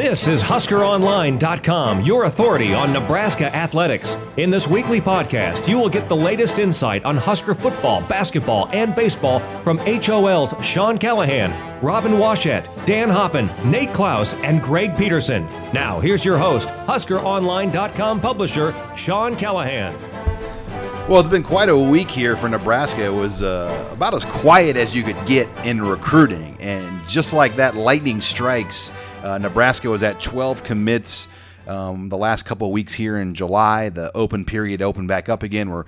This is HuskerOnline.com, your authority on Nebraska athletics. In this weekly podcast, you will get the latest insight on Husker football, basketball, and baseball from HOL's Sean Callahan, Robin Washut, Dan Hoppen, Nate Clouse, and Greg Peterson. Now, here's your host, HuskerOnline.com publisher, Sean Callahan. Well, it's been quite a week here for Nebraska. It was uh, about as quiet as you could get in recruiting. And just like that, lightning strikes. Uh, Nebraska was at 12 commits um, the last couple of weeks here in July. The open period opened back up again where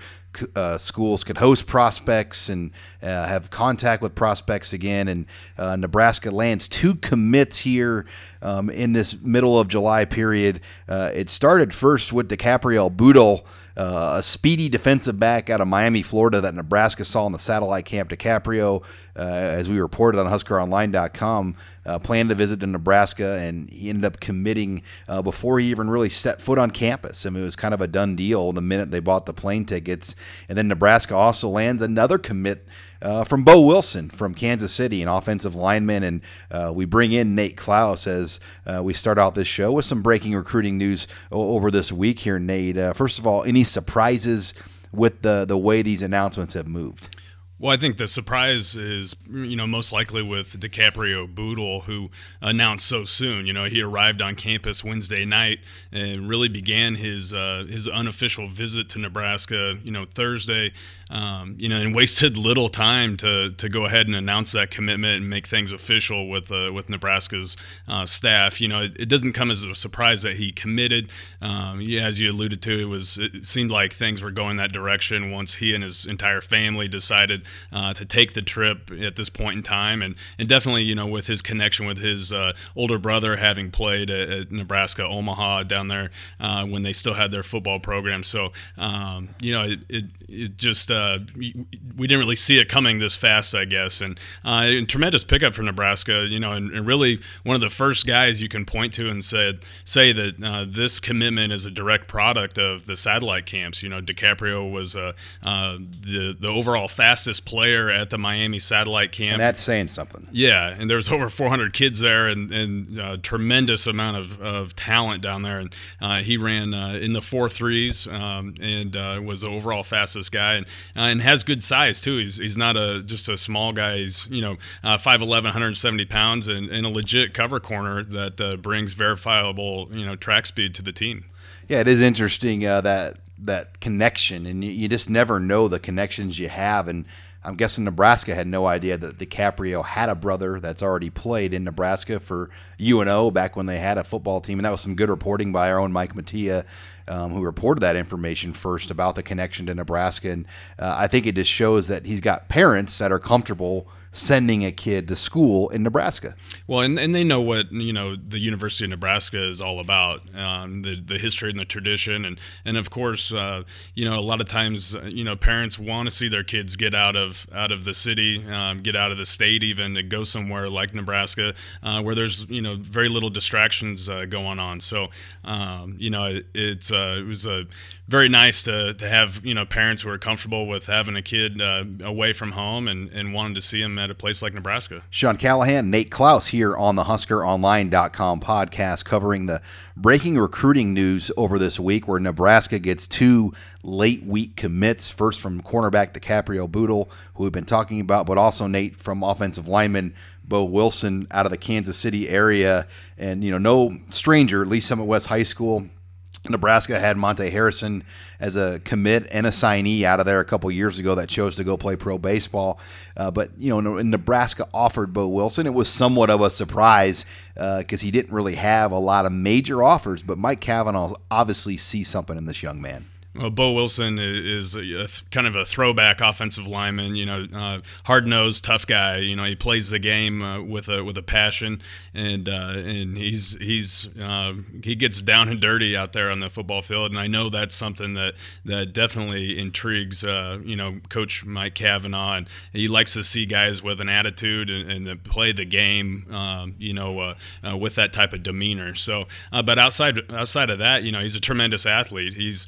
uh, schools could host prospects and uh, have contact with prospects again. And uh, Nebraska lands two commits here um, in this middle of July period. Uh, it started first with DiCaprio Bootle. Uh, a speedy defensive back out of Miami, Florida, that Nebraska saw in the satellite camp. DiCaprio, as we reported on HuskerOnline.com, uh, planned to visit to Nebraska, and he ended up committing uh, before he even really set foot on campus. I mean, it was kind of a done deal the minute they bought the plane tickets. And then Nebraska also lands another commit uh, from Bo Wilson from Kansas City, an offensive lineman. And uh, we bring in Nate Clouse as uh, we start out this show with some breaking recruiting news over this week here, Nate. Uh, first of all, any surprises with the, the way these announcements have moved? Well, I think the surprise is, you know, most likely with DiCaprio Bootle, who announced so soon. You know, he arrived on campus Wednesday night and really began his uh, his unofficial visit to Nebraska. You know, Thursday. Um, you know, and wasted little time to to go ahead and announce that commitment and make things official with uh, with Nebraska's uh, staff. You know, it, it, doesn't come as a surprise that he committed. Um, yeah, as you alluded to, it was it seemed like things were going that direction once he and his entire family decided uh, to take the trip at this point in time, and and definitely you know with his connection with his uh, older brother having played at, at Nebraska Omaha down there uh, when they still had their football program. So um, you know it, it, it just uh, we didn't really see it coming this fast, I guess, and, uh, and tremendous pickup for Nebraska. You know, and, and, really one of the first guys you can point to and say say that uh, this commitment is a direct product of the satellite camps. You know, DiCaprio was uh, uh, the the overall fastest player at the Miami satellite camp. And that's saying something. Yeah, and there was over 400 kids there, and, and a tremendous amount of, of talent down there. And uh, he ran in the four threes um, and was the overall fastest guy. And and has good size too. He's he's not a just a small guy. He's you know uh, 5'11", 170 pounds, and, and, a legit cover corner that uh, brings verifiable you know track speed to the team. Yeah, it is interesting uh, that that connection, and you, you, just never know the connections you have. And I'm guessing Nebraska had no idea that DiCaprio had a brother that's already played in Nebraska for UNO back when they had a football team, and that was some good reporting by our own Mike Mattia um, who reported that information first about the connection to Nebraska. And uh, I think it just shows that he's got parents that are comfortable sending a kid to school in Nebraska. Well, and, and they know what you know the University of Nebraska is all about, um, the the history and the tradition, and and of course, uh, you know, a lot of times, uh, you know, parents want to see their kids get out of out of the city, um, get out of the state, even to go somewhere like Nebraska, uh, where there's you know very little distractions uh, going on. So, um, you know, it, it's uh, it was a very nice to, to have you know parents who are comfortable with having a kid uh, away from home and, and wanting to see him at a place like Nebraska. Sean Callahan, Nate Clouse here on the HuskerOnline.com podcast covering the breaking recruiting news over this week where Nebraska gets two late week commits. First from cornerback DiCaprio Bootle, who we've been talking about, but also Nate from offensive lineman Bo Wilson out of the Kansas City area. And, you know, no stranger, at least some Summit West High School Nebraska had Monte Harrison as a commit and a signee out of there a couple years ago that chose to go play pro baseball. Uh, but, you know, Nebraska offered Bo Wilson. It was somewhat of a surprise because uh, he didn't really have a lot of major offers. But Mike Cavanaugh obviously sees something in this young man. Well, Bo Wilson is a, th- kind of a throwback offensive lineman. You know, uh, hard nosed, tough guy. You know, he plays the game uh, with a with a passion, and uh, and he's he's uh, he gets down and dirty out there on the football field. And I know that's something that that definitely intrigues uh, you know Coach Mike Cavanaugh, and he likes to see guys with an attitude and, and play the game. Um, you know, uh, with that type of demeanor. So, but outside outside of that, you know, he's a tremendous athlete. He's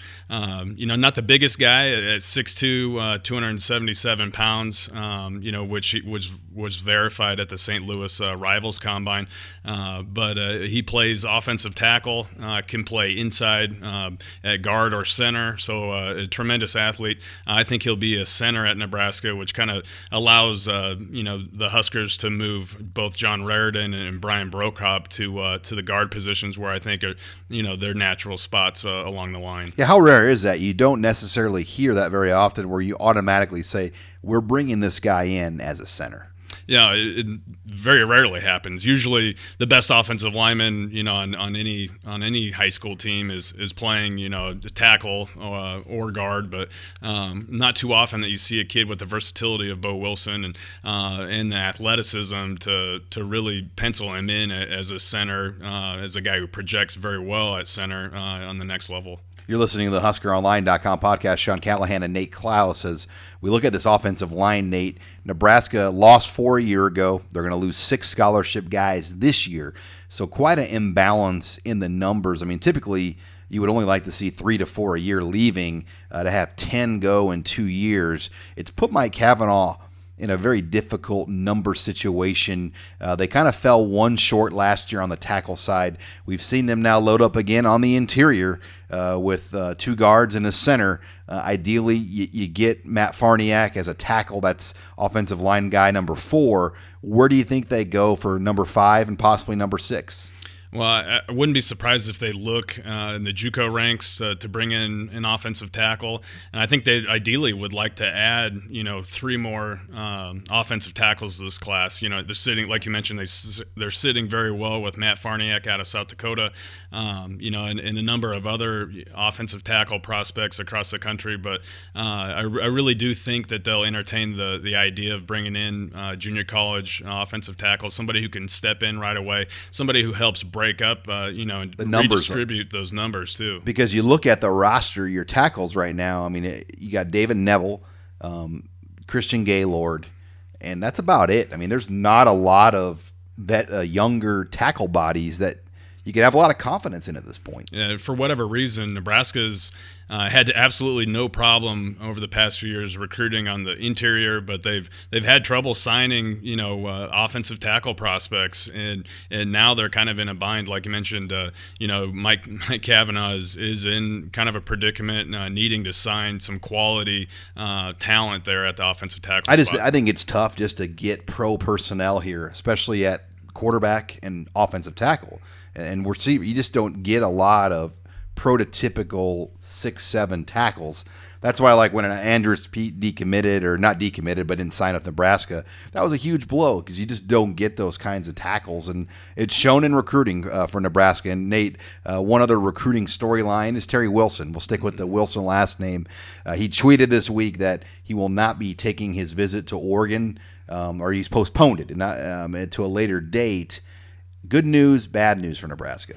um, you know, not the biggest guy at 6'2", uh, 277 pounds. Um, you know, which was was verified at the St. Louis uh, Rivals Combine. Uh, but uh, he plays offensive tackle, uh, can play inside um, at guard or center. So uh, a tremendous athlete. I think he'll be a center at Nebraska, which kind of allows you know the Huskers to move both John Raridon and Brian Brokop to to the guard positions where I think are you know their natural spots along the line. Yeah, how rare is that? You don't necessarily hear that very often where you automatically say, we're bringing this guy in as a center. Yeah, it, it, very rarely happens. Usually, the best offensive lineman, you know, on, on any on any high school team is is playing, you know, tackle uh, or guard. But um, not too often that you see a kid with the versatility of Bo Wilson and uh, and the athleticism to to really pencil him in as a center, uh, as a guy who projects very well at center uh, on the next level. You're listening to the HuskerOnline.com podcast. Sean Callahan and Nate Clouse as we look at this offensive line. Nate, Nebraska lost four a year ago. They're going to lose six scholarship guys this year. So quite an imbalance in the numbers. I mean, typically you would only like to see three to four a year leaving. Uh, to have ten go in two years, it's put Mike Cavanaugh in a very difficult number situation. Uh, they kind of fell one short last year on the tackle side. We've seen them now load up again on the interior uh, with uh, two guards and a center. Uh, ideally, you, you, get Matt Farniok as a tackle. That's offensive line guy number four. Where do you think they go for number five and possibly number six? Well, I, wouldn't be surprised if they look uh, in the JUCO ranks uh, to bring in an offensive tackle, and I think they ideally would like to add, you know, three more um, offensive tackles to this class. You know, they're sitting, like you mentioned, they they're sitting very well with Matt Farniok out of South Dakota, um, you know, and, and, a number of other offensive tackle prospects across the country. But uh, I, I, really do think that they'll entertain the the idea of bringing in uh, junior college offensive tackle, somebody who can step in right away, somebody who helps break break up, uh, you know, and the numbers redistribute those numbers too. Because you look at the roster, your tackles right now. I mean, it, you got David Knevel, um, Christian Gaylord, and that's about it. I mean, there's not a lot of that uh, younger tackle bodies that you can have a lot of confidence in at this point. Yeah, for whatever reason, Nebraska's uh, had absolutely no problem over the past few years recruiting on the interior, but they've they've had trouble signing you know uh, offensive tackle prospects, and and now they're kind of in a bind. Like you mentioned, uh, you know Mike Mike Cavanaugh is, is in kind of a predicament, uh, needing to sign some quality uh, talent there at the offensive tackle. I just spot. I think it's tough just to get pro personnel here, especially at quarterback and offensive tackle and we're see you just don't get a lot of prototypical six seven tackles. That's why, I like when Andrus Peat decommitted or not decommitted, but didn't sign with Nebraska, that was a huge blow because you just don't get those kinds of tackles, and it's shown in recruiting uh, for Nebraska. And Nate, uh, one other recruiting storyline is Terry Wilson. We'll stick with the Wilson last name. Uh, he tweeted this week that he will not be taking his visit to Oregon, um, or he's postponed it, and not um, to a later date. Good news, bad news for Nebraska.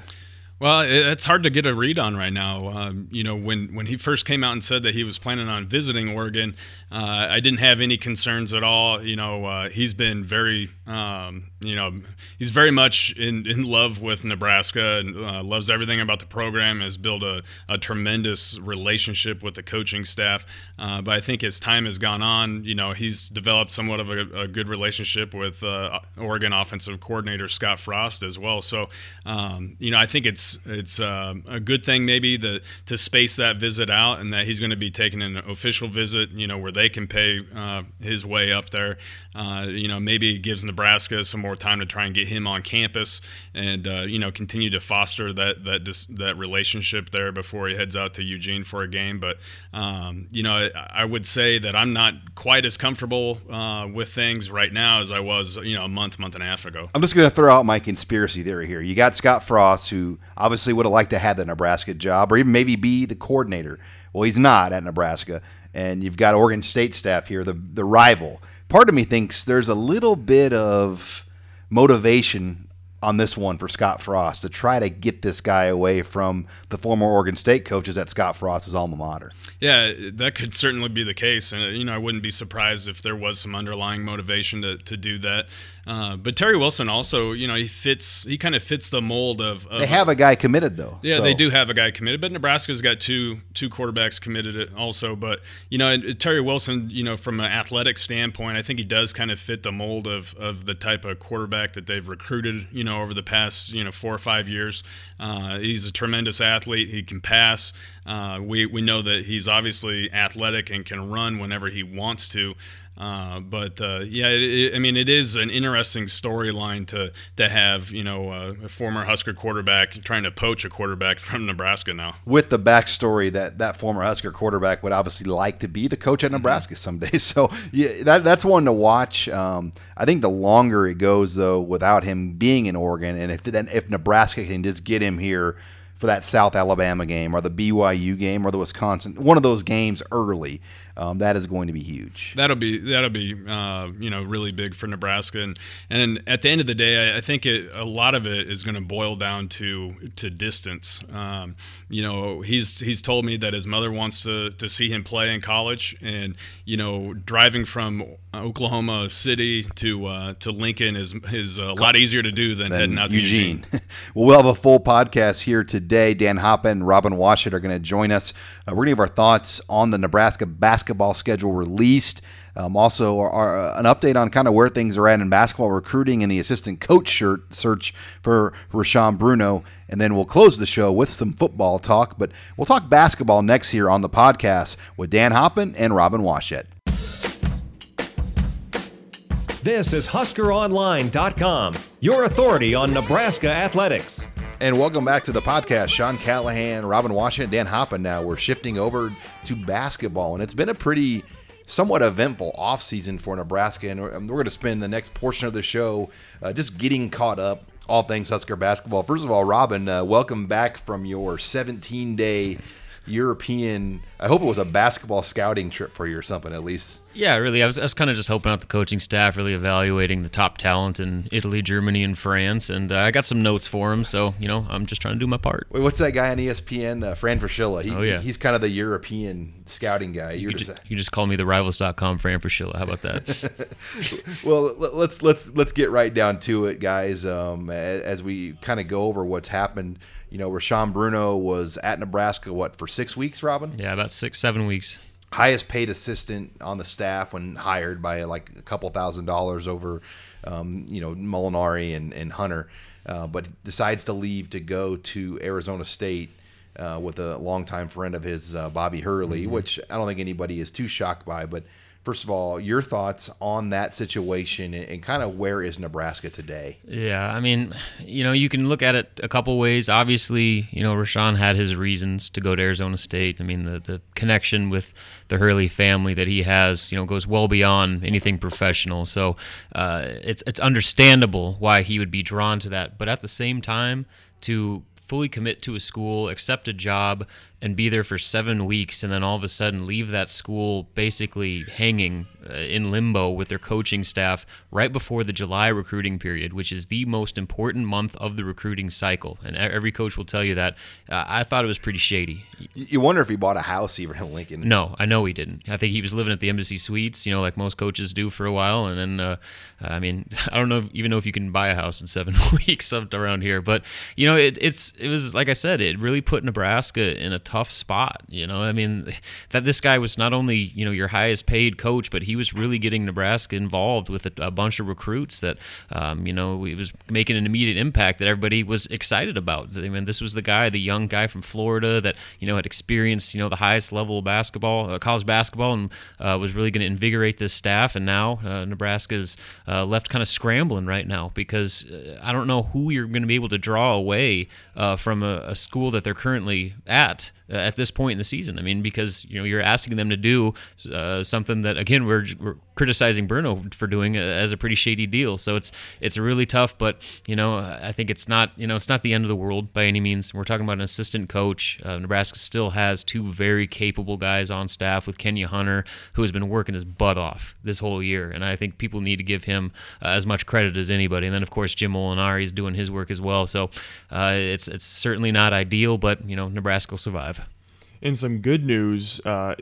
Well, it's hard to get a read on right now. Um, you know, when, when he first came out and said that he was planning on visiting Oregon, uh, I didn't have any concerns at all. You know, uh, he's been very, um, you know, he's very much in, in love with Nebraska and uh, loves everything about the program. Has built a, a tremendous relationship with the coaching staff. Uh, but I think as time has gone on, you know, he's developed somewhat of a, a good relationship with uh, Oregon offensive coordinator Scott Frost as well. So, um, you know, I think it's it's uh, a good thing maybe the, to space that visit out, and that he's going to be taking an official visit, you know, where they can pay uh, his way up there. Uh, you know, maybe it gives Nebraska some more time to try and get him on campus, and uh, you know, continue to foster that that that relationship there before he heads out to Eugene for a game. But um, you know, I, I, would say that I'm not quite as comfortable uh, with things right now as I was, you know, a month, month and a half ago. I'm just going to throw out my conspiracy theory here. You got Scott Frost, who obviously would have liked to have the Nebraska job or even maybe be the coordinator. Well, he's not at Nebraska. And you've got Oregon State staff here, the, the rival. Part of me thinks there's a little bit of motivation on this one for Scott Frost to try to get this guy away from the former Oregon State coaches at Scott Frost's alma mater. Yeah, that could certainly be the case, and you know I wouldn't be surprised if there was some underlying motivation to, to do that. Uh, but Terry Wilson also, you know, he fits. He kind of fits the mold of, of. they have a guy committed though. Yeah, so. they do have a guy committed, but Nebraska's got two two quarterbacks committed also. But you know, Terry Wilson, you know, from an athletic standpoint, I think he does kind of fit the mold of of the type of quarterback that they've recruited. You know, over the past you know four or five years, uh, he's a tremendous athlete. He can pass. Uh, we we know that he's obviously athletic and can run whenever he wants to. Uh, but uh, yeah, it, it, I mean, it is an interesting storyline to to have you know uh, a former Husker quarterback trying to poach a quarterback from Nebraska now. With the backstory that that former Husker quarterback would obviously like to be the coach at Nebraska mm-hmm. someday. So yeah, that, that's one to watch. Um, I think the longer it goes though, without him being in Oregon, and if then if Nebraska can just get him here for that South Alabama game or the BYU game or the Wisconsin one of those games early. Um, that is going to be huge. That'll be that'll be uh, you know really big for Nebraska and and at the end of the day, I, I think it, a lot of it is going to boil down to to distance. Um, you know, he's he's told me that his mother wants to to see him play in college, and you know, driving from Oklahoma City to uh, to Lincoln is is a lot easier to do than, than heading out to Eugene. Eugene. well, we'll have a full podcast here today. Dan Hoppen and Robin Washut are going to join us. Uh, we're going to give our thoughts on the Nebraska basketball basketball schedule released. Um, also, our, our, uh, an update on kind of where things are at in basketball recruiting and the assistant coach shirt search for Rashon Burno. And then we'll close the show with some football talk. But we'll talk basketball next here on the podcast with Dan Hoppen and Robin Washut. This is HuskerOnline.com, your authority on Nebraska athletics. And welcome back to the podcast. Sean Callahan, Robin Washut, Dan Hoppen. Now we're shifting over to basketball, and it's been a pretty somewhat eventful offseason for Nebraska. And we're, going to spend the next portion of the show uh, just getting caught up all things Husker basketball. First of all, Robin, uh, welcome back from your 17 day European. I hope it was a basketball scouting trip for you or something at least. Yeah, really. I was, I was kind of just helping out the coaching staff, really evaluating the top talent in Italy, Germany, and France. And uh, I got some notes for him. So, you know, I'm just trying to do my part. Wait, what's that guy on ESPN? Uh, Fran Fraschilla. He, oh, yeah. He's kind of the European scouting guy. You, just, just, you just call me the rivals.com Fran Fraschilla. How about that? well, let's let's let's get right down to it, guys. Um, as we kind of go over what's happened, you know, Rashon Burno was at Nebraska, what, for six weeks, Robin? Yeah, about six, seven weeks highest paid assistant on the staff when hired by like a couple thousand dollars over, um, you know, Molinari and, and Hunter, uh, but decides to leave to go to Arizona State. Uh, with a longtime friend of his, uh, Bobby Hurley, mm-hmm. which I don't think anybody is too shocked by. But first of all, your thoughts on that situation and, and, kind of where is Nebraska today? Yeah, I mean, you know, you can look at it a couple ways. Obviously, you know, Rashon had his reasons to go to Arizona State. I mean, the, the connection with the Hurley family that he has, you know, goes well beyond anything professional. So uh, it's it's understandable why he would be drawn to that. But at the same time, to fully commit to a school, accept a job, and be there for seven weeks, and then all of a sudden leave that school basically hanging uh, in limbo with their coaching staff right before the July recruiting period, which is the most important month of the recruiting cycle. And every coach will tell you that. Uh, I thought it was pretty shady. You wonder if he bought a house even in Lincoln. No, I know he didn't. I think he was living at the Embassy Suites, you know, like most coaches do for a while. And then, uh, I mean, I don't know even know if you can buy a house in seven weeks up around here. But you know, it, it's it was like I said, it really put Nebraska in a tough spot. You know, I mean, that this guy was not only you know your highest paid coach, but he was really getting Nebraska involved with a, a bunch of recruits that, um, you know, he was making an immediate impact that everybody was excited about. I mean, this was the guy, the young guy from Florida that, you know, had experienced, you know, the highest level of basketball, uh, college basketball, and uh, was really going to invigorate this staff. And now uh, Nebraska's uh, left kind of scrambling right now because uh, I don't know who you're going to be able to draw away uh, from a, a, school that they're currently at at this point in the season. I mean, because you know you're asking them to do uh, something that again we're, we're criticizing Burno for doing as a pretty shady deal. So it's it's really tough. But you know, I think it's not you know it's not the end of the world by any means. We're talking about an assistant coach. Uh, Nebraska still has two very capable guys on staff with Kenya Hunter, who has been working his butt off this whole year, and I think people need to give him uh, as much credit as anybody. And then of course Jim Molinari is doing his work as well. So uh, it's it's certainly not ideal, but you know Nebraska will survive. In some good news, uh,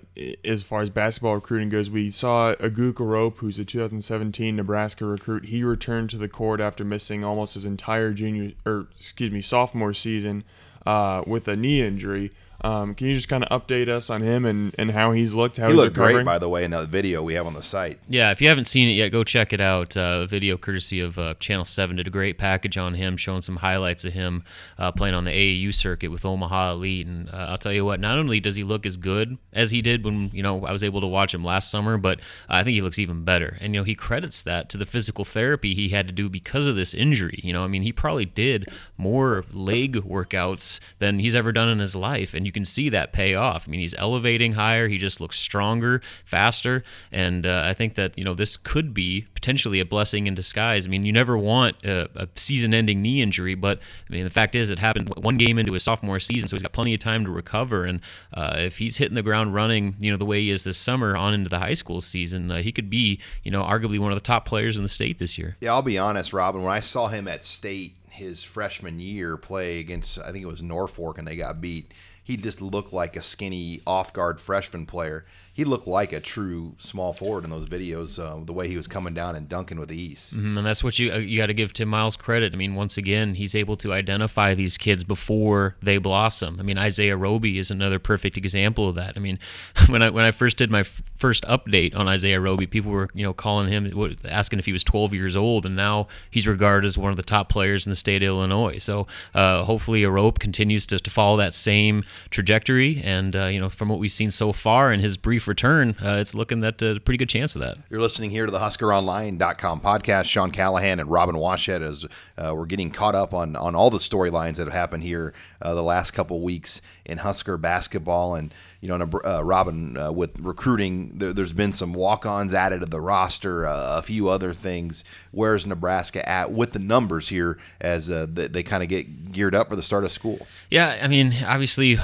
as far as basketball recruiting goes, we saw Aguek Arop, who's a 2017 Nebraska recruit. He returned to the court after missing almost his entire junior, or excuse me, sophomore season uh, with a knee injury. Um, can you just kind of update us on him and, and how he's looked? How he he's looked recovering? great, by the way, in the video we have on the site. Yeah, if you haven't seen it yet, go check it out. Uh, video courtesy of uh, Channel 7 did a great package on him, showing some highlights of him uh, playing on the AAU circuit with Omaha Elite. And uh, I'll tell you what, not only does he look as good as he did when you know I was able to watch him last summer, but I think he looks even better. And you know he credits that to the physical therapy he had to do because of this injury. You know, I mean he probably did more leg workouts than he's ever done in his life, and you can see that pay off. I mean, he's elevating higher. He just looks stronger, faster, and uh, I think that you know this could be potentially a blessing in disguise. I mean, you never want a, a season-ending knee injury, but I mean, the fact is, it happened one game into his sophomore season, so he's got plenty of time to recover. And uh, if he's hitting the ground running, you know, the way he is this summer on into the high school season, uh, he could be, you know, arguably one of the top players in the state this year. Yeah, I'll be honest, Robin. When I saw him at state his freshman year play against, I think it was Norfolk, and they got beat he just looked like a skinny off guard freshman player he looked like a true small forward in those videos. Uh, the way he was coming down and dunking with ease, mm-hmm, and that's what you uh, you got to give Tim Miles credit. I mean, once again, he's able to identify these kids before they blossom. I mean, Isaiah Roby is another perfect example of that. I mean, when I when I first did my f- first update on Isaiah Roby, people were you know calling him asking if he was 12 years old, and now he's regarded as one of the top players in the state of Illinois. So uh, hopefully, Arop continues to, to follow that same trajectory, and uh, you know from what we've seen so far in his brief return, uh, it's looking at a pretty good chance of that. You're listening here to the HuskerOnline.com podcast. Sean Callahan and Robin Washut as uh, we're getting caught up on on all the storylines that have happened here uh, the last couple weeks in Husker basketball. And you know, uh, Robin uh, with recruiting, there, has been some walk-ons added to the roster, uh, a few other things. Where's Nebraska at with the numbers here as uh, they, they kind of get geared up for the start of school? Yeah, I mean, obviously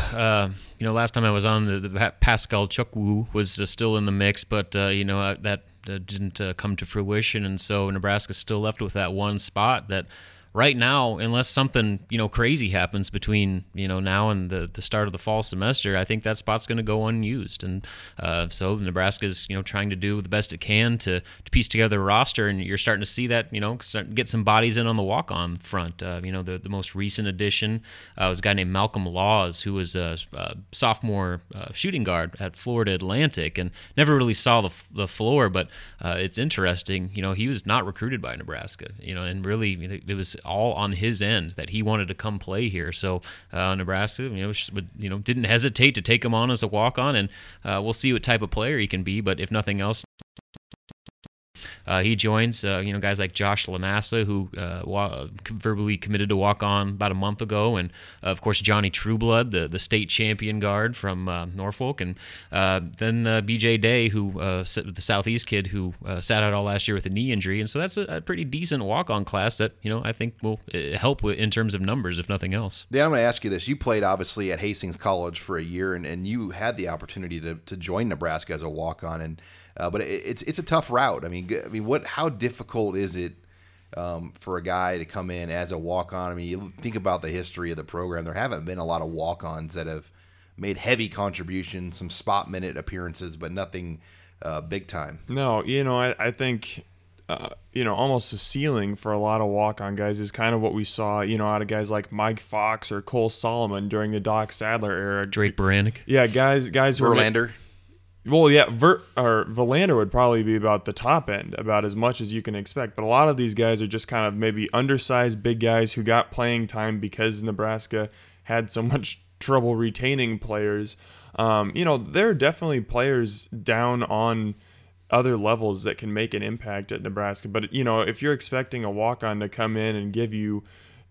you know, last time I was on, the, the Paschal Chukwu was uh, still in the mix, but uh, you know uh, that didn't uh, come to fruition, and so Nebraska's still left with that one spot that right now, unless something you know crazy happens between you know now and the the start of the fall semester, I think that spot's going to go unused. And uh, so Nebraska's you know trying to do the best it can to, to piece together a roster, and you're starting to see that you know get some bodies in on the walk on front. Uh, you know the the most recent addition uh, was a guy named Malcolm Laws, who was a, a sophomore uh, shooting guard at Florida Atlantic, and never really saw the the floor, but uh, it's interesting. You know he was not recruited by Nebraska. You know, and really it was all on his end that he wanted to come play here. So uh, Nebraska, you know, you know, didn't hesitate to take him on as a walk on, and uh, we'll see what type of player he can be. But if nothing else, uh, he joins, uh, you know, guys like Josh Lanassa, who uh, wa- verbally committed to walk on about a month ago, and uh, of course Johnny Trueblood, the the state champion guard from uh, Norfolk, and uh, then B.J. Day, who the Southeast kid who sat out all last year with a knee injury, and so that's a, a pretty decent walk on class that you know I think will help in terms of numbers, if nothing else. Dan, I'm going to ask you this: You played obviously at Hastings College for a year, and, and you had the opportunity to to join Nebraska as a walk on, and uh, but it, it's it's a tough route. I mean, I mean, what? How difficult is it um, for a guy to come in as a walk on? I mean, you think about the history of the program. There haven't been a lot of walk ons that have made heavy contributions, some spot minute appearances, but nothing uh, big time. No, you know, I, I think. Uh, you know, almost a ceiling for a lot of walk-on guys is kind of what we saw, you know, out of guys like Mike Fox or Cole Solomon during the Doc Sadler era. Drake Baranik. Yeah, guys, guys who Verlander. Well, yeah, Vert or Verlander would probably be about the top end, about as much as you can expect. But a lot of these guys are just kind of maybe undersized big guys who got playing time because Nebraska had so much trouble retaining players. Um, you know, there are definitely players down on other levels that can make an impact at Nebraska. But you know, if you're expecting a walk on to come in and give you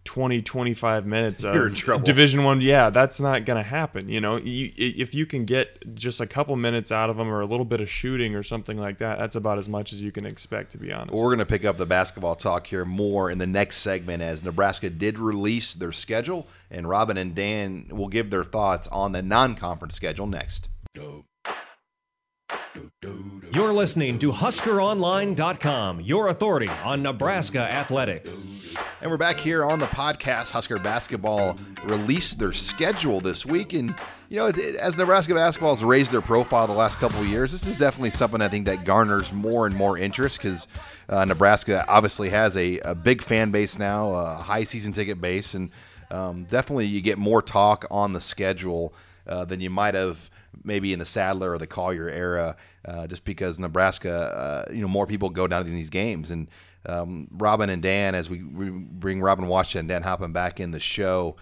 20 25 minutes You're of in trouble. division one yeah that's not going to happen you know you, if you can get just a couple minutes out of them or a little bit of shooting or something like that that's about as much as you can expect to be honest We're going to pick up the basketball talk here more in the next segment as Nebraska did release their schedule, and Robin and Dan will give their thoughts on the non conference schedule next. You're listening to HuskerOnline.com, your authority on Nebraska athletics. And we're back here on the podcast. Husker basketball released their schedule this week, and you know, as Nebraska basketball has raised their profile the last couple of years, this is definitely something I think that garners more and more interest because uh, Nebraska obviously has a, a big fan base now, a high season ticket base, and um, definitely you get more talk on the schedule uh, than you might have maybe in the Sadler or the Collier era, uh, just because Nebraska, uh, you know, more people go down to these games. And um, Robin and Dan, as we, we bring Robin Washington and Dan Hoppen back in the show,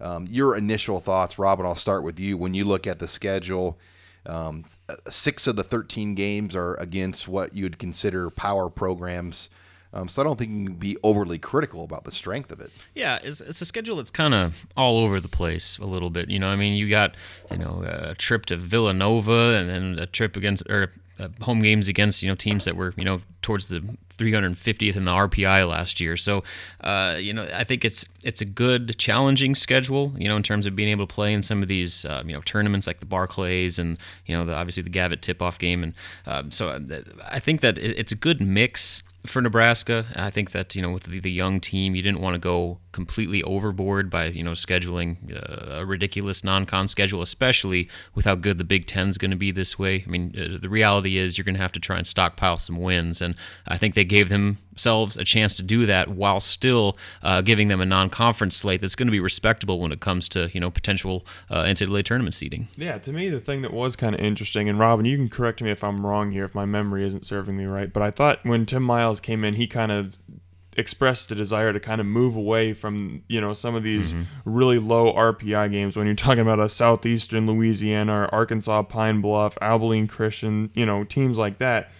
um, your initial thoughts, Robin, I'll start with you. When you look at the schedule, um, six of the 13 games are against what you'd consider power programs. Um, so I don't think you can be overly critical about the strength of it. Yeah, it's, it's a schedule that's kind of all over the place a little bit. You know, I mean, you got you know a trip to Villanova and then a trip against or uh, home games against you know teams that were you know towards the 350th in the RPI last year. So, uh, you know, I think it's it's a good challenging schedule. You know, in terms of being able to play in some of these uh, you know tournaments like the Barclays and you know the, obviously the Gavitt tip-off game, and um, so uh, I think that it's a good mix for Nebraska. I think that you know with the, the young team, you didn't want to go completely overboard by you know scheduling uh, a ridiculous non-con schedule, especially with how good the Big Ten's going to be this way. I mean, uh, the reality is you're going to have to try and stockpile some wins, and I think they gave themselves a chance to do that while still uh, giving them a non-conference slate that's going to be respectable when it comes to you know potential uh, NCAA tournament seeding. Yeah, to me, the thing that was kind of interesting, and Robin, you can correct me if I'm wrong here, if my memory isn't serving me right, but I thought when Tim Miles came in, he kind of expressed a desire to kind of move away from you know some of these mm-hmm. really low RPI games when you're talking about a southeastern Louisiana or Arkansas Pine Bluff, Abilene Christian, you know teams like that.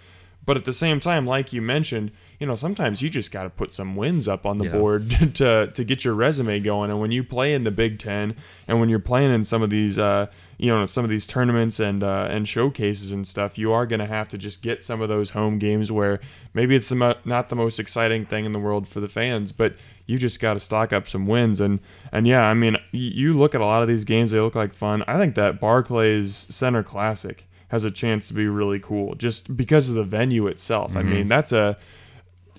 But at the same time, like you mentioned, you know sometimes you just got to put some wins up on the Yeah. board to to get your resume going. And when you play in the Big Ten and when you're playing in some of these uh, you know some of these tournaments and uh, and showcases and stuff, you are going to have to just get some of those home games where maybe it's the not the most exciting thing in the world for the fans, but you just got to stock up some wins and and yeah, I mean you look at a lot of these games, they look like fun. I think that Barclays Center Classic has a chance to be really cool just because of the venue itself. I mean, that's a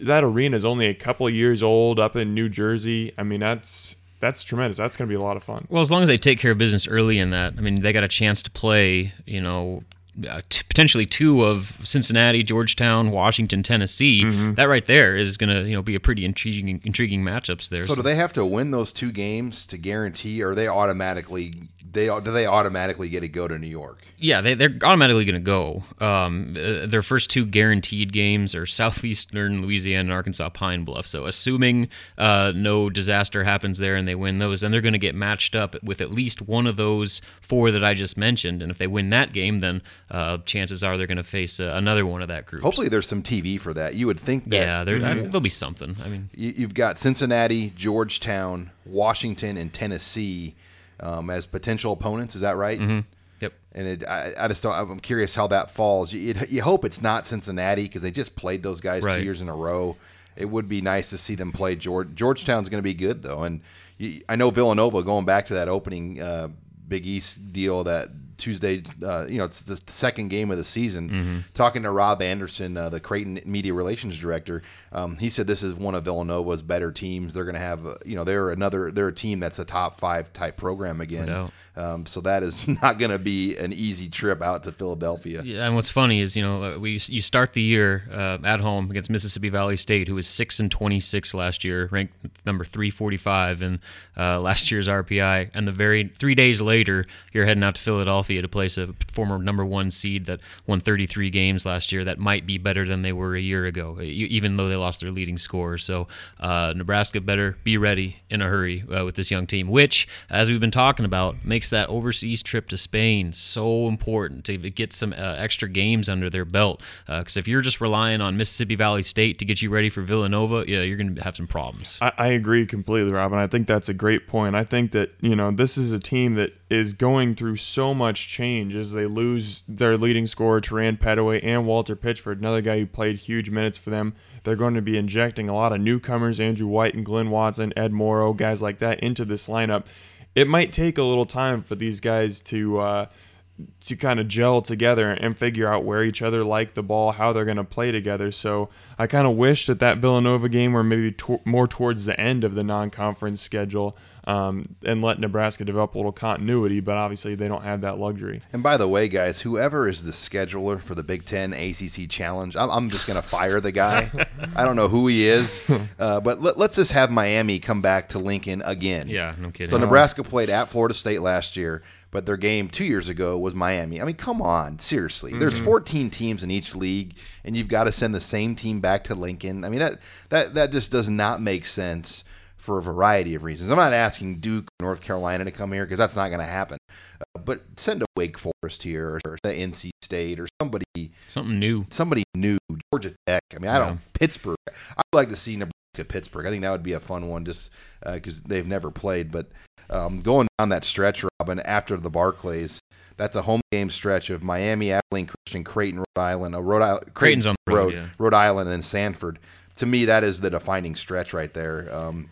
that arena is only a couple of years old up in New Jersey. I mean, that's that's tremendous. That's going to be a lot of fun. Well, as long as they take care of business early in that, I mean, they got a chance to play, you know, uh, t- potentially two of Cincinnati, Georgetown, Washington, Tennessee. Mm-hmm. That right there is going to, you know, be a pretty intriguing, intriguing matchups there. So do they have to win those two games to guarantee, or they automatically they do they automatically get to go to New York? Yeah, they, they're automatically going to go. Um, uh, their first two guaranteed games are Southeastern Louisiana and Arkansas Pine Bluff. So, assuming uh, no disaster happens there and they win those, then they're going to get matched up with at least one of those four that I just mentioned. And if they win that game, then uh, chances are they're going to face uh, another one of that group. Hopefully, there's some TV for that. You would think that. Yeah, there, I think there'll be something. I mean, you- You've got Cincinnati, Georgetown, Washington, and Tennessee um, as potential opponents. Is that right? Mm-hmm. yep. And it, I, I just don't. I'm curious how that falls. You, you hope it's not Cincinnati because they just played those guys two years in a row. It would be nice to see them play George. Georgetown's going to be good though, and you, I know Villanova going back to that opening uh, Big East deal that Tuesday. Uh, you know, it's the second game of the season. Mm-hmm. Talking to Rob Anderson, uh, the Creighton media relations director, um, he said this is one of Villanova's better teams. They're going to have, uh, you know, they're another, they're a team that's a top five type program again. Um, so that is not going to be an easy trip out to Philadelphia. Yeah, and what's funny is you know uh, we you start the year uh, at home against Mississippi Valley State, who was six and twenty six last year, ranked number three forty five in uh, last year's RPI, and the very three days later you're heading out to Philadelphia to place a former number one seed that won 33 games last year that might be better than they were a year ago, even though they lost their leading scorer. So uh, Nebraska better be ready in a hurry uh, with this young team, which, as we've been talking about, makes that overseas trip to Spain so important to get some uh, extra games under their belt. Because uh, if you're just relying on Mississippi Valley State to get you ready for Villanova, yeah, you're going to have some problems. I, I agree completely, Robin. I think that's a great point. I think that you know this is a team that is going through so much change as they lose their leading scorer, Terran Pettaway, and Walter Pitchford, another guy who played huge minutes for them. They're going to be injecting a lot of newcomers, Andrew White and Glynn Watson, Ed Morrow, guys like that, into this lineup. It might take a little time for these guys to uh, to kind of gel together and figure out where each other like the ball, how they're going to play together. So I kind of wish that that Villanova game were maybe to- more towards the end of the non-conference schedule um, and let Nebraska develop a little continuity. But obviously, they don't have that luxury. And by the way, guys, whoever is the scheduler for the Big Ten ACC Challenge, I'm, I'm just going to fire the guy. I don't know who he is, uh, but let, us just have Miami come back to Lincoln again. Yeah, no kidding. So Nebraska played at Florida State last year but their game two years ago was Miami. I mean, come on, seriously. Mm-hmm. There's 14 teams in each league, and you've got to send the same team back to Lincoln. I mean, that that that just does not make sense for a variety of reasons. I'm not asking Duke, North Carolina to come here because that's not going to happen. Uh, but send a Wake Forest here, or the NC State, or somebody something new, somebody new, Georgia Tech. I mean, I don't Pittsburgh. I'd like to see Nebraska Pittsburgh. I think that would be a fun one, just because uh, they've never played. But um, going down that stretch, Robin, after the Barclays, that's a home game stretch of Miami, Abilene Christian, Creighton, Rhode Island, a Rhode Island, Creighton's on the road, road yeah. Rhode Island, and Samford. To me, that is the defining stretch right there. Um,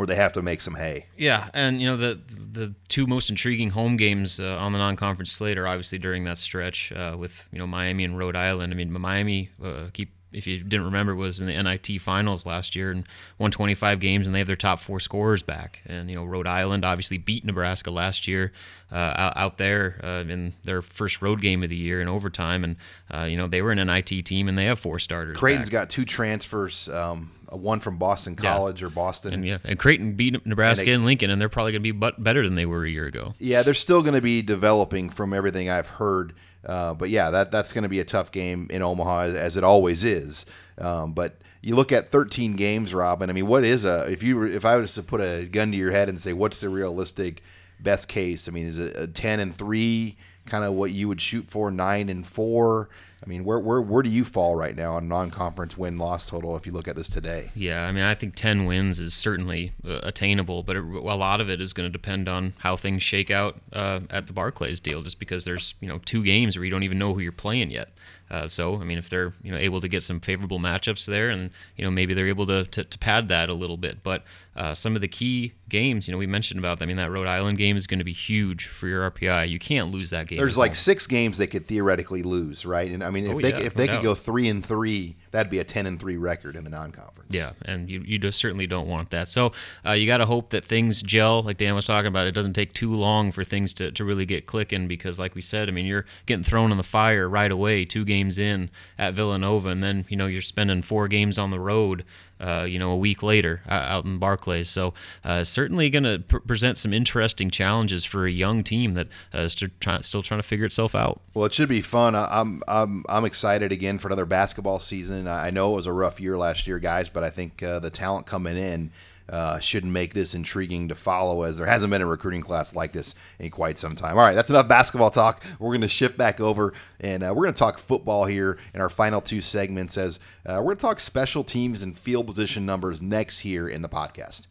where they have to make some hay. Yeah, and you know the the two most intriguing home games uh, on the non-conference slate are obviously during that stretch uh, with you know Miami and Rhode Island. I mean, Miami uh, keep if you didn't remember, was in the NIT finals last year and won 25 games, and they have their top four scorers back. And you know, Rhode Island obviously beat Nebraska last year uh, out, out, there uh, in their first road game of the year in overtime, and uh, you know they were an NIT team and they have four starters. Creighton's back. got two transfers. Um, one from Boston College yeah. or Boston. And yeah, and Creighton beat Nebraska and, they, and Lincoln, and they're probably going to be better than they were a year ago. Yeah, they're still going to be developing from everything I've heard. Uh, but yeah, that that's going to be a tough game in Omaha as, as it always is. Um, but you look at 13 games, Robin. I mean, what is a if you if I was to put a gun to your head and say what's the realistic best case? I mean, is it a 10 and three kind of what you would shoot for? Nine and four? I mean, where where where do you fall right now on non-conference win loss total if you look at this today? Yeah, I mean, I think ten wins is certainly uh, attainable, but it, a lot of it is going to depend on how things shake out uh, at the Barclays deal. Just because there's you know two games where you don't even know who you're playing yet. Uh, so I mean, if they're you know able to get some favorable matchups there, and you know maybe they're able to to, to pad that a little bit. But uh, some of the key games, you know, we mentioned about. I mean, that Rhode Island game is going to be huge for your RPI. You can't lose that game. There's like six games they could theoretically lose, right? And I mean, if oh, they yeah, if no they doubt. could go three and three, that'd be a ten and three record in the non-conference. Yeah, and you you just certainly don't want that. So uh, you got to hope that things gel, like Dan was talking about. It doesn't take too long for things to, to really get clicking because, like we said, I mean, you're getting thrown in the fire right away, two games in at Villanova, and then you know you're spending four games on the road uh, you know, a week later uh, out in Barclays. So uh, certainly going to pr- present some interesting challenges for a young team that uh, is still, try- still trying to figure itself out. Well, it should be fun. I'm I'm I'm excited again for another basketball season. I know it was a rough year last year, guys, but I think uh, the talent coming in uh, should make this intriguing to follow as there hasn't been a recruiting class like this in quite some time. All right, that's enough basketball talk. We're going to shift back over and uh, we're going to talk football here in our final two segments as uh, we're going to talk special teams and field position numbers next here in the podcast.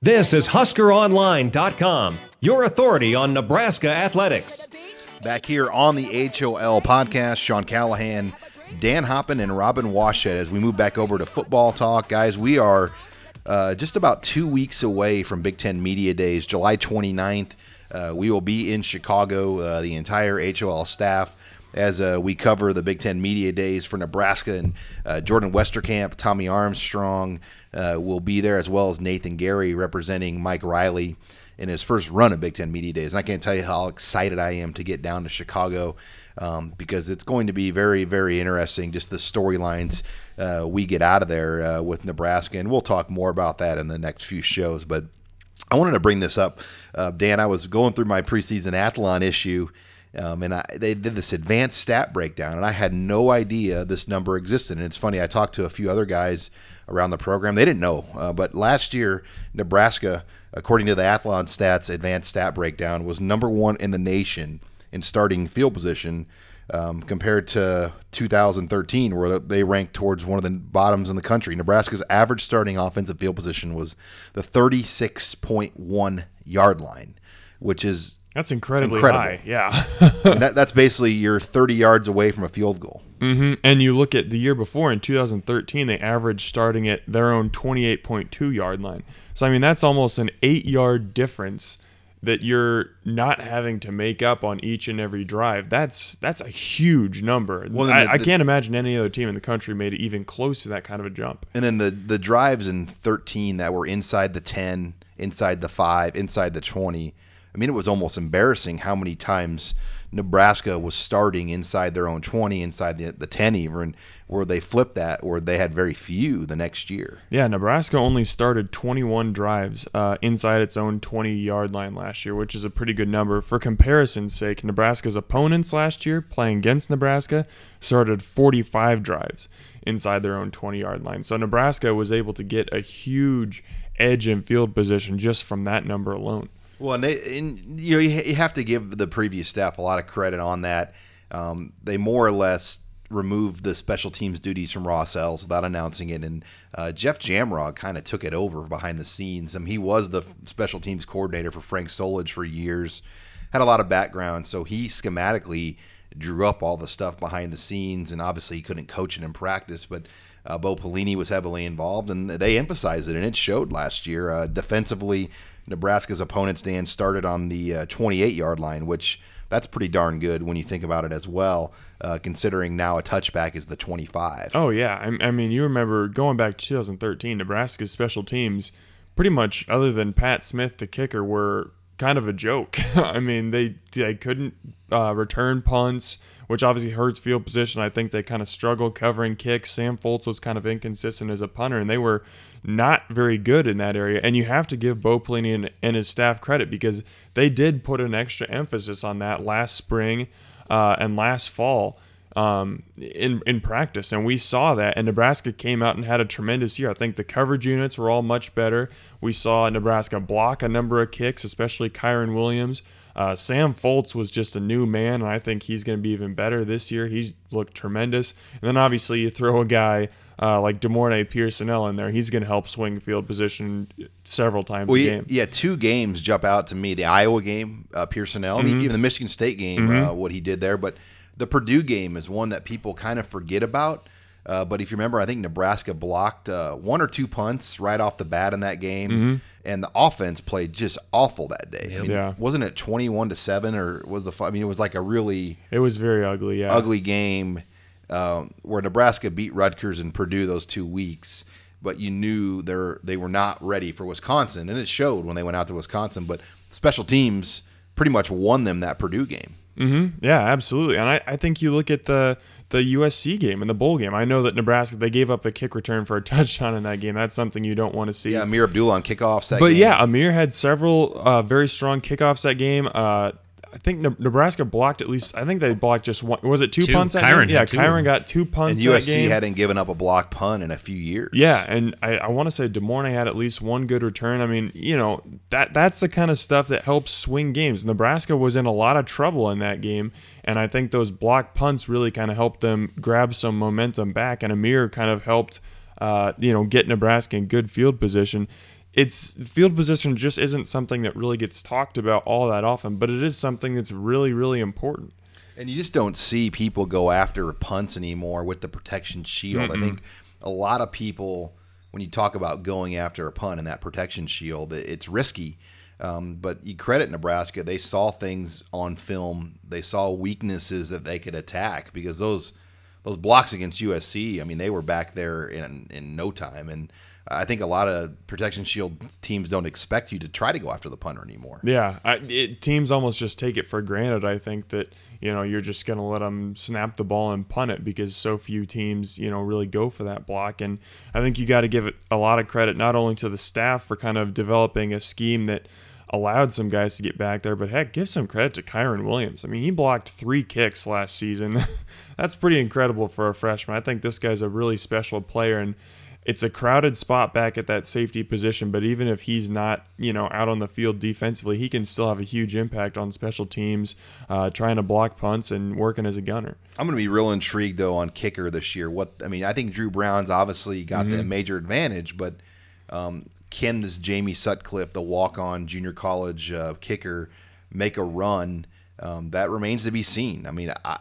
This is HuskerOnline.com, your authority on Nebraska athletics. Back here on the HOL podcast, Sean Callahan Dan Hoppen and Robin Washut as we move back over to football talk. Guys, we are uh, just about two weeks away from Big Ten Media Days, July 29th. Uh, we will be in Chicago, uh, the entire HOL staff, as uh, we cover the Big Ten Media Days for Nebraska. And uh, Jordan Westerkamp, Tommy Armstrong uh, will be there, as well as Nathan Gerry representing Mike Riley in his first run of Big Ten Media Days. And I can't tell you how excited I am to get down to Chicago um, because it's going to be very, very interesting. Just the storylines uh, we get out of there uh, with Nebraska, and we'll talk more about that in the next few shows. But I wanted to bring this up, uh, Dan. I was going through my preseason Athlon issue, um, and I, they did this advanced stat breakdown, and I had no idea this number existed. And it's funny, I talked to a few other guys around the program; they didn't know. Uh, but last year, Nebraska, according to the Athlon Stats advanced stat breakdown, was number one in the nation in starting field position. Um, compared to 2013, where they ranked towards one of the bottoms in the country. Nebraska's average starting offensive field position was the 36.1 yard line, which is That's incredibly Incredible. high. Yeah. that, that's basically you're 30 yards away from a field goal. Hmm And you look at the year before in 2013, they averaged starting at their own 28.2 yard line. So I mean, that's almost an eight yard difference that you're not having to make up on each and every drive. That's that's a huge number. Well, I, the- I can't imagine any other team in the country made it even close to that kind of a jump. And then the the drives in 13 that were inside the 10, inside the 5, inside the 20. I mean, it was almost embarrassing how many times Nebraska was starting inside their own 20, inside the, the 10 even, where they flipped that, or they had very few the next year. Yeah, Nebraska only started 21 drives uh, inside its own 20 yard line last year, which is a pretty good number. For comparison's sake, Nebraska's opponents last year playing against Nebraska started 45 drives inside their own 20 yard line. So Nebraska was able to get a huge edge in field position just from that number alone. Well, and they, and, you know, you, have to give the previous staff a lot of credit on that. Um, they more or less removed the special teams duties from Ross Els without announcing it, and uh, Jeff Jamrog kind of took it over behind the scenes. I mean, he was the special teams coordinator for Frank Solich for years, had a lot of background, so he schematically drew up all the stuff behind the scenes, and obviously he couldn't coach it in practice, but. Uh, Bo Pelini was heavily involved, and they emphasized it, and it showed last year. Uh, defensively, Nebraska's opponents, Dan, started on the uh, 28 yard line, which that's pretty darn good when you think about it as well, uh, considering now a touchback is the 25. Oh yeah, I, I mean, you remember going back to 2013, Nebraska's special teams, pretty much other than Pat Smith, the kicker, were kind of a joke. I mean, they they couldn't uh, return punts, which obviously hurts field position. I think they kind of struggled covering kicks. Sam Foltz was kind of inconsistent as a punter, and they were not very good in that area. And you have to give Bo Pelini and, and his staff credit because they did put an extra emphasis on that last spring uh, and last fall um, in in practice, and we saw that. And Nebraska came out and had a tremendous year. I think the coverage units were all much better. We saw Nebraska block a number of kicks, especially Kieron Williams. Uh, Sam Foltz was just a new man, and I think he's going to be even better this year. He's looked tremendous. And then obviously you throw a guy uh, like De'Mornay Pierson-El in there. He's going to help swing field position several times Well, a yeah, game. yeah, two games jump out to me. The Iowa game, uh, Pierson-El, Mm-hmm. mean, even the Michigan State game, uh, what he did there. But the Purdue game is one that people kind of forget about. Uh, but if you remember, I think Nebraska blocked uh, one or two punts right off the bat in that game, and the offense played just awful that day. I mean, Mm-hmm. Yeah. wasn't it twenty-one to seven, or was the? I mean, it was like a really It was very ugly. Yeah, ugly game um, where Nebraska beat Rutgers and Purdue those two weeks, but you knew they they were not ready for Wisconsin, and it showed when they went out to Wisconsin. But special teams pretty much won them that Purdue game. Yeah, absolutely. And I, I think you look at the the USC game and the bowl game. I know that Nebraska they gave up a kick return for a touchdown in that game. That's something you don't want to see. Yeah, Ameer Abdullah on kickoffs. That but game. yeah, Ameer had several uh, very strong kickoffs that game. Uh, I think Nebraska blocked at least. I think they blocked just one. Was it two, Two. punts? Kieron? Yeah, had two. Kieron got two and punts. that USC game. hadn't given up a blocked punt in a few years. Yeah, and I, I want to say DeMornay had at least one good return. I mean, you know that that's the kind of stuff that helps swing games. Nebraska was in a lot of trouble in that game, and I think those block punts really kind of helped them grab some momentum back. And Ameer kind of helped, uh, you know, get Nebraska in good field position. It's field position just isn't something that really gets talked about all that often, but it is something that's really really important. And you just don't see people go after punts anymore with the protection shield. I think a lot of people, when you talk about going after a punt and that protection shield, it's risky. Um, but you credit Nebraska; they saw things on film. They saw weaknesses that they could attack because those those blocks against USC. I mean, they were back there in in no time. And I think a lot of protection shield teams don't expect you to try to go after the punter anymore. Yeah, I, it, teams almost just take it for granted. I think that you know you're just going to let them snap the ball and punt it because so few teams you know really go for that block. And I think you got to give it a lot of credit not only to the staff for kind of developing a scheme that allowed some guys to get back there, but heck, give some credit to Kieron Williams. I mean, he blocked three kicks last season. That's pretty incredible for a freshman. I think this guy's a really special player and it's a crowded spot back at that safety position, but even if he's not, you know, out on the field defensively, he can still have a huge impact on special teams, uh, trying to block punts and working as a gunner. I'm going to be real intrigued though on kicker this year. What I mean, I think Drew Brown's obviously got mm-hmm. the major advantage, but um, can this Jamie Sutcliffe, the walk-on junior college uh, kicker, make a run? Um, that remains to be seen. I mean, I,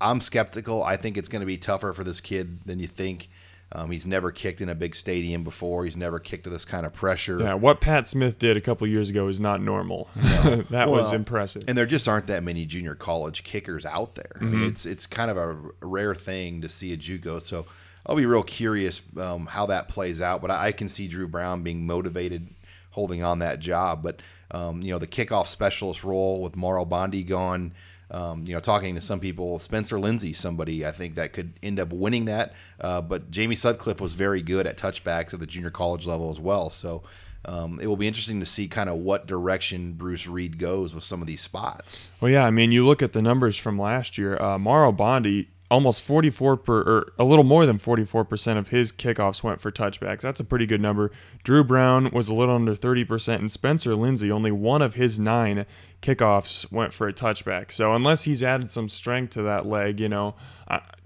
I'm skeptical. I think it's going to be tougher for this kid than you think. Um, he's never kicked in a big stadium before. He's never kicked to this kind of pressure. Yeah, what Pat Smith did a couple years ago is not normal. No. that well, was impressive. And there just aren't that many junior college kickers out there. Mm-hmm. I mean, mm-hmm. it's it's kind of a rare thing to see a JUCO. So I'll be real curious um, how that plays out. But I, I, can see Drew Brown being motivated, holding on that job. But um, you know, the kickoff specialist role with Mauro Bondi gone. Um, you know, talking to some people, Spencer Lindsay, somebody I think that could end up winning that. Uh, but Jamie Sutcliffe was very good at touchbacks at the junior college level as well. So um, it will be interesting to see kind of what direction Bruce Read goes with some of these spots. Well, yeah, I mean, you look at the numbers from last year. Uh, Mauro Bondi almost 44 per or a little more than 44% of his kickoffs went for touchbacks. That's a pretty good number. Drew Brown was a little under 30% and Spencer Lindsay only one of his 9 kickoffs went for a touchback. So unless he's added some strength to that leg, you know,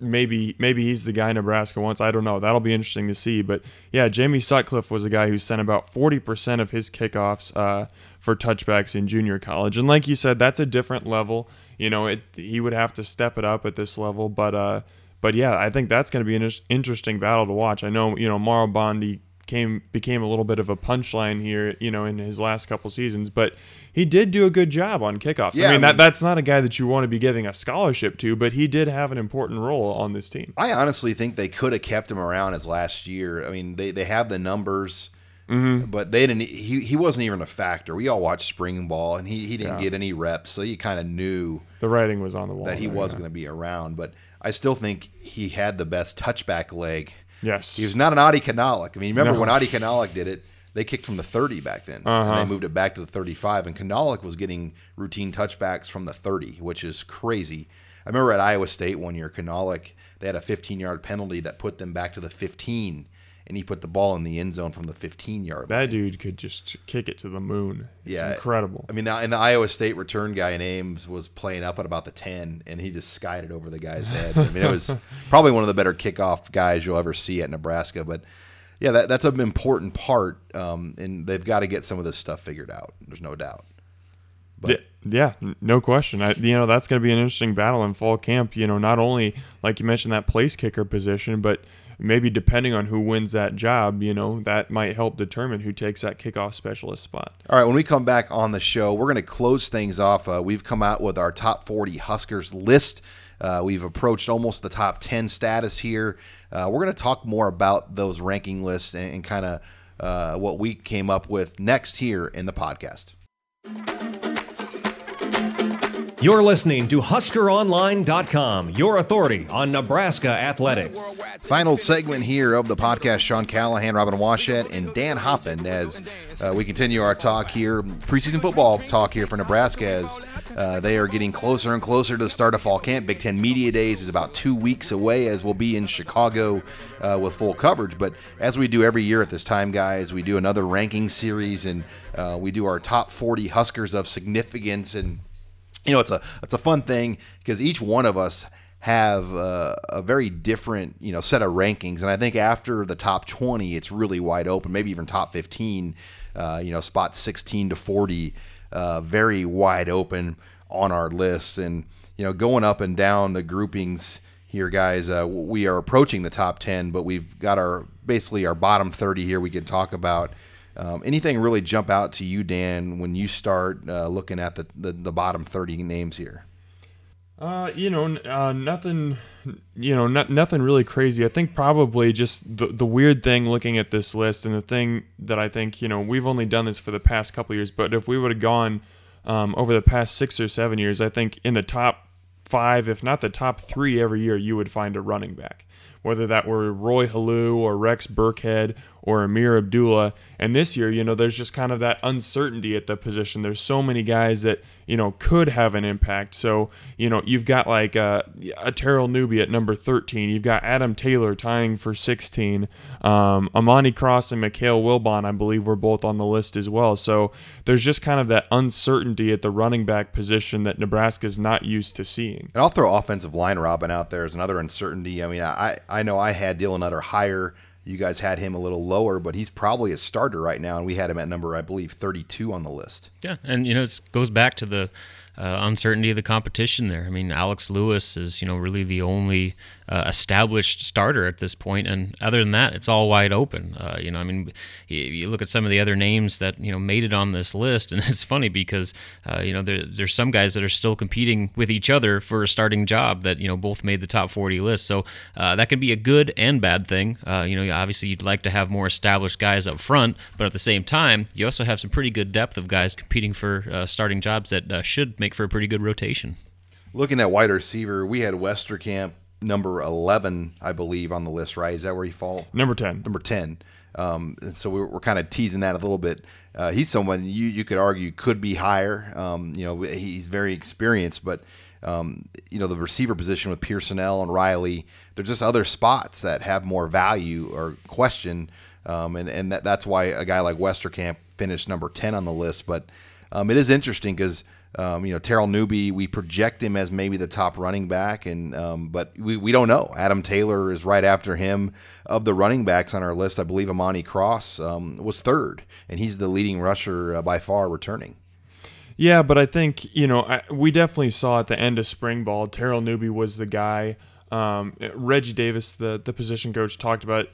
maybe maybe he's the guy Nebraska wants. I don't know. That'll be interesting to see. But yeah, Jamie Sutcliffe was a guy who sent about 40% of his kickoffs uh, for touchbacks in junior college. And like you said, that's a different level. You know, it he would have to step it up at this level. But uh, but yeah, I think that's going to be an interesting battle to watch. I know you know Mauro Bondi came became a little bit of a punchline here, you know, in his last couple seasons. But he did do a good job on kickoffs. Yeah, I, mean, I mean, that that's not a guy that you want to be giving a scholarship to, but he did have an important role on this team. I honestly think they could have kept him around as last year. I mean, they they have the numbers. Mm-hmm. But they didn't. He, he wasn't even a factor. We all watched spring ball, and he, he didn't yeah. get any reps, so you kind of knew the writing was on the wall that he there, was yeah. going to be around. But I still think he had the best touchback leg Yes. He was not an Adi Kunalic. I mean, remember no. when Adi Kunalic did it, they kicked from the 30 back then. Uh-huh. And they uh-huh. moved it back to the 35. And Kunalic was getting routine touchbacks from the 30, which is crazy. I remember at Iowa State one year, Kunalic, they had a 15 yard penalty that put them back to the 15 and he put the ball in the end zone from the 15 yard line. That dude could just kick it to the moon. It's yeah, incredible. I mean, and the Iowa State return guy in Ames was playing up at about the 10, and he just skied it over the guy's head. I mean, it was probably one of the better kickoff guys you'll ever see at Nebraska. But yeah, that, that's an important part, um, and they've got to get some of this stuff figured out. There's no doubt. But, yeah, no question. I, you know, that's going to be an interesting battle in fall camp. You know, not only like you mentioned that place kicker position, but maybe depending on who wins that job, you know, that might help determine who takes that kickoff specialist spot. All right, when we come back on the show, we're going to close things off. Uh, we've come out with our top 40 Huskers list. Uh, we've approached almost the top 10 status here. Uh, we're going to talk more about those ranking lists and, and kind of uh, what we came up with next here in the podcast. You're listening to HuskerOnline.com, your authority on Nebraska athletics. Final segment here of the podcast. Sean Callahan, Robin Washut, and Dan Hoppen as uh, we continue our talk here, preseason football talk here for Nebraska as uh, they are getting closer and closer to the start of fall camp. Big Ten Media Days is about two weeks away as we'll be in Chicago uh, with full coverage. But as we do every year at this time, guys, we do another ranking series and uh, we do our top 40 Huskers of significance and you know, it's a it's a fun thing because each one of us have a, a, very different you know set of rankings, and I think after the top twenty, it's really wide open. Maybe even top fifteen, uh, you know, spot sixteen to forty, uh, very wide open on our list, and you know, going up and down the groupings here, guys. Uh, we are approaching the top ten, but we've got our basically our bottom thirty here. We could talk about. Um, anything really jump out to you, Dan, when you start uh, looking at the, the, the bottom 30 names here? Uh, you know, uh, nothing, you know, not, nothing really crazy. I think probably just the the weird thing looking at this list, and the thing that I think, you know, we've only done this for the past couple years, but if we would have gone um, over the past six or seven years, I think in the top five, if not the top three every year, you would find a running back whether that were Roy Helu or Rex Burkhead or Ameer Abdullah. And this year, you know, there's just kind of that uncertainty at the position. There's so many guys that, you know, could have an impact. So, you know, you've got like uh, a Terrell Newby at number 13. You've got Adam Taylor tying for 16. Um, Imani Cross and Mikale Wilbon, I believe, were both on the list as well. So there's just kind of that uncertainty at the running back position that Nebraska's not used to seeing. And I'll throw offensive line Robin out there as another uncertainty. I mean, I, I know I had Dylan Utter higher you guys had him a little lower, but he's probably a starter right now, and we had him at number, I believe, 32 on the list. Yeah, and you know it goes back to the uh, uncertainty of the competition there. I mean, Alex Lewis is you know really the only uh, established starter at this point, and other than that, it's all wide open. Uh, you know, I mean, you, you, look at some of the other names that you know made it on this list, and it's funny because uh, you know there, there's some guys that are still competing with each other for a starting job that you know both made the top 40 list. So uh, that can be a good and bad thing. Uh, you know, obviously you'd like to have more established guys up front, but at the same time, you also have some pretty good depth of guys competing for starting jobs that should make for a pretty good rotation. Looking at wide receiver, we had Westerkamp number 11, I believe, on the list, right? Is that where he fall? Number 10. Number 10. Um, and so we're, we're, kind of teasing that a little bit. Uh, he's someone you, you could argue could be higher. Um, you know, he's very experienced, but um, you know the receiver position with Pierson-El and Reilly. There's just other spots that have more value or question, um, and and that, that's why a guy like Westerkamp finished number 10 on the list. But um, it is interesting because um, you know, Terrell Newby, we project him as maybe the top running back, and um, but we, we don't know. Adam Taylor is right after him. Of the running backs on our list, I believe Imani Cross um, was third, and he's the leading rusher uh, by far returning. Yeah, but I think you know I, we definitely saw at the end of spring ball, Terrell Newby was the guy. Um, Reggie Davis, the the position coach, talked about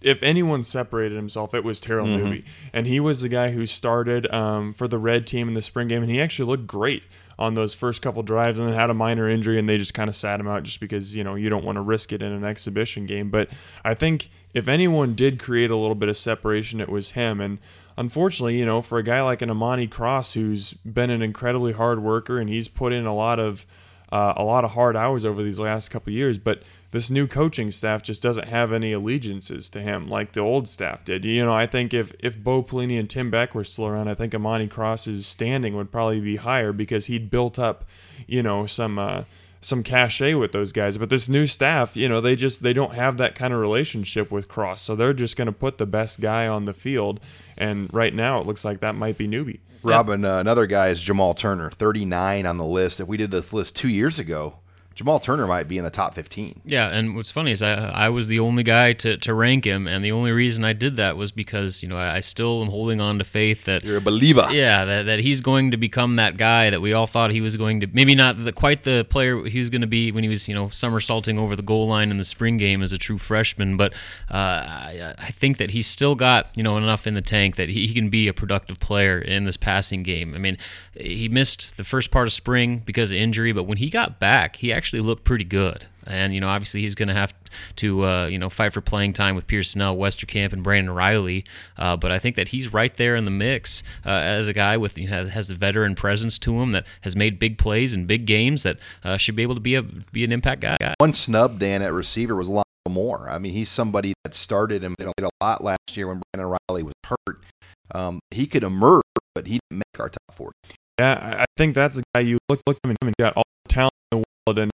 if anyone separated himself, it was Terrell mm-hmm. Newby, and he was the guy who started um, for the red team in the spring game, and he actually looked great on those first couple drives, and then had a minor injury, and they just kind of sat him out just because you know you don't want to risk it in an exhibition game. But I think if anyone did create a little bit of separation, it was him, and unfortunately, you know, for a guy like an Imani Cross, who's been an incredibly hard worker, and he's put in a lot of uh, a lot of hard hours over these last couple years, but this new coaching staff just doesn't have any allegiances to him like the old staff did. You know, I think if if Bo Pelini and Tim Beck were still around, I think Imani Cross's standing would probably be higher because he'd built up, you know, some uh, some cachet with those guys. But this new staff, you know, they just they don't have that kind of relationship with Cross, so they're just going to put the best guy on the field. And right now, it looks like that might be Newby. Robin, uh, another guy is Jamal Turner, 39 on the list. If we did this list two years ago, Jamal Turner might be in the top 15. Yeah, and what's funny is I, I was the only guy to, to rank him, and the only reason I did that was because you know I, I still am holding on to faith that you're a believer. Yeah, that, that he's going to become that guy that we all thought he was going to. Maybe not the, quite the player he was going to be when he was you know somersaulting over the goal line in the spring game as a true freshman, but uh, I, I, think that he's still got you know enough in the tank that he, he can be a productive player in this passing game. I mean, he missed the first part of spring because of injury, but when he got back, he actually actually looked pretty good. And you know, obviously, he's going to have to uh, you know fight for playing time with Pierson-El, Westerkamp, and Brandon Reilly. Uh, but I think that he's right there in the mix uh, as a guy with you know has the veteran presence to him that has made big plays in big games that uh, should be able to be a be an impact guy. One snub Dan at receiver was Lonzo Moore. I mean, he's somebody that started and did a lot last year when Brandon Reilly was hurt. Um, he could emerge, but he didn't make our top four. Yeah, I think that's a guy you look look at him and got all the talent in the world, and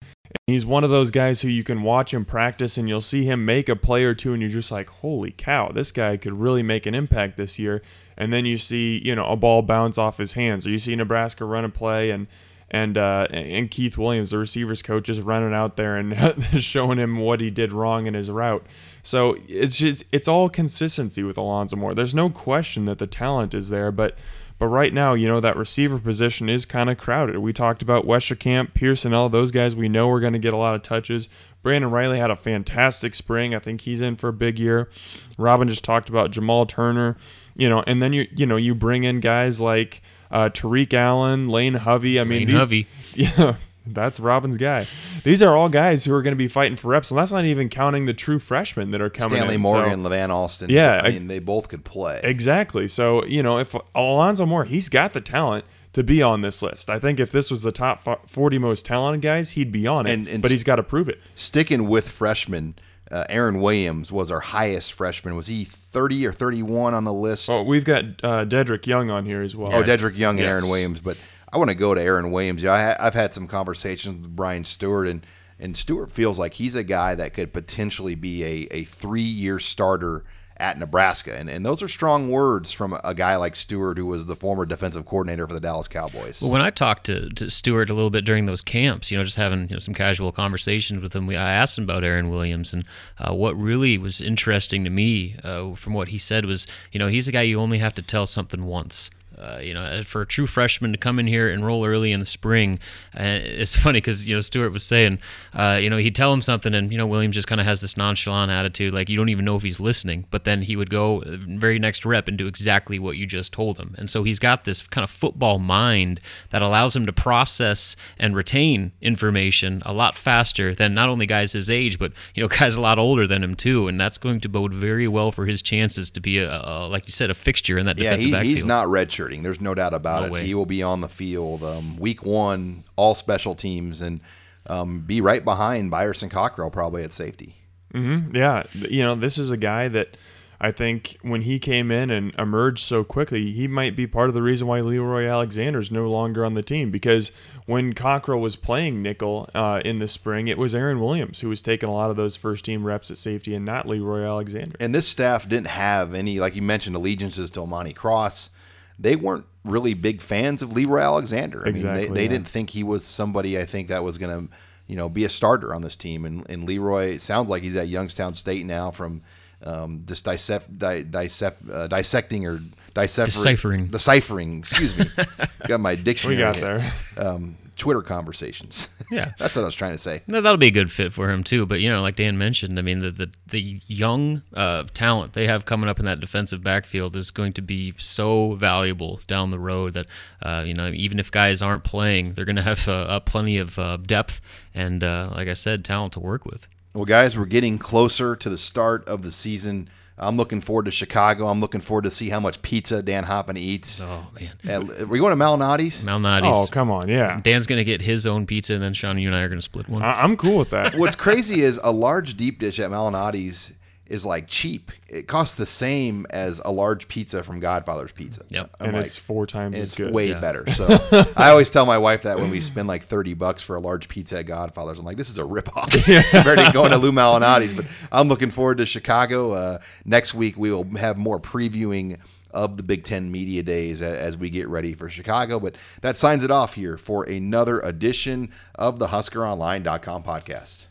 He's one of those guys who you can watch him practice and you'll see him make a play or two and you're just like, holy cow, this guy could really make an impact this year. And then you see, you know, a ball bounce off his hands or you see Nebraska run a play and and uh, and Keith Williams, the receivers coach, is running out there and showing him what he did wrong in his route. So it's just it's all consistency with Alonzo Moore. There's no question that the talent is there, but but right now, you know, that receiver position is kind of crowded. We talked about Westerkamp, Pierson-El, those guys we know are going to get a lot of touches. Brandon Reilly had a fantastic spring. I think he's in for a big year. Robin just talked about Jamal Turner, you know, and then you you know, you bring in guys like uh, Tariq Allen, Lane Hovey. I mean, Lane Hovey. Yeah. That's Robin's guy. These are all guys who are going to be fighting for reps, and that's not even counting the true freshmen that are coming Stanley in. Morgan, So- Levan Alston. Yeah, I I- mean they both could play. Exactly. So, you know, if Alonzo Moore, he's got the talent to be on this list. I think if this was the top 40 most talented guys, he'd be on it, And- and but he's got to prove it. Sticking with freshmen, uh, Aaron Williams was our highest freshman. Was he 30 or 31 on the list? Oh, we've got uh, Dedrick Young on here as well. Oh, Dedrick Young and Yes. Aaron Williams. But I want to go to Aaron Williams. Yeah, I ha- I've had some conversations with Brian Stewart, and and Stewart feels like he's a guy that could potentially be a, a three year starter at Nebraska, and and those are strong words from a, a guy like Stewart, who was the former defensive coordinator for the Dallas Cowboys. Well, when I talked to, to Stewart a little bit during those camps, you know, just having you know, some casual conversations with him, we, I asked him about Aaron Williams, and uh, what really was interesting to me uh, from what he said was, you know, he's a guy you only have to tell something once. Uh, you know, for a true freshman to come in here and roll early in the spring, uh, it's funny because you know Stewart was saying, uh, you know, he'd tell him something, and you know Williams just kind of has this nonchalant attitude, like you don't even know if he's listening. But then he would go uh, very next rep and do exactly what you just told him, and so he's got this kind of football mind that allows him to process and retain information a lot faster than not only guys his age, but you know guys a lot older than him too, and that's going to bode very well for his chances to be a, a like you said, a fixture in that Yeah, defensive he, backfield. he's not redshirting. There's no doubt about No it. way. He will be on the field um, week one, all special teams, and um, be right behind Byerson Cockrell probably at safety. Yeah, you know, this is a guy that I think when he came in and emerged so quickly, he might be part of the reason why Leroy Alexander is no longer on the team. Because when Cockrell was playing nickel uh, in the spring, it was Aaron Williams who was taking a lot of those first team reps at safety, and not Leroy Alexander. And this staff didn't have any, like you mentioned, allegiances to Monty Cross. They weren't really big fans of Leroy Alexander. I mean, they, they yeah. didn't think he was somebody I think that was going to, you know, be a starter on this team. And, and Leroy it sounds like he's at Youngstown State now from um, this dissect, di, dissect, uh, dissecting or dissect, Deciphering. deciphering. Excuse me, got my dictionary. We got there. Um, Twitter conversations. Yeah. that's what I was trying to say. No, that'll be a good fit for him too. But you know, like Dan mentioned, I mean, the the, the young uh, talent they have coming up in that defensive backfield is going to be so valuable down the road that uh, you know, even if guys aren't playing, they're going to have uh, uh, plenty of uh, depth and, uh, like I said, talent to work with. Well, guys, we're getting closer to the start of the season. I'm looking forward to Chicago. I'm looking forward to see how much pizza Dan Hoppen eats. Oh man, At- we going to Malnati's? Malnati's. Oh, come on, yeah. Dan's going to get his own pizza, and then Sean, you and I are going to split one. I- I'm cool with that. What's crazy is a large deep dish at Malnati's is like cheap. It costs the same as a large pizza from Godfather's Pizza. Yep. I'm and like, it's four times and as it's good. way Yeah. better. So I always tell my wife that when we spend like thirty bucks for a large pizza at Godfather's, I'm like, this is a ripoff compared to going to Lou Malnati's. But I'm looking forward to Chicago. Uh, next week we will have more previewing of the Big Ten Media Days as we get ready for Chicago. But that signs it off here for another edition of the HuskerOnline.com podcast.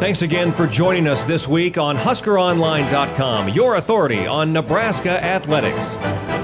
Thanks again for joining us this week on HuskerOnline.com, your authority on Nebraska athletics.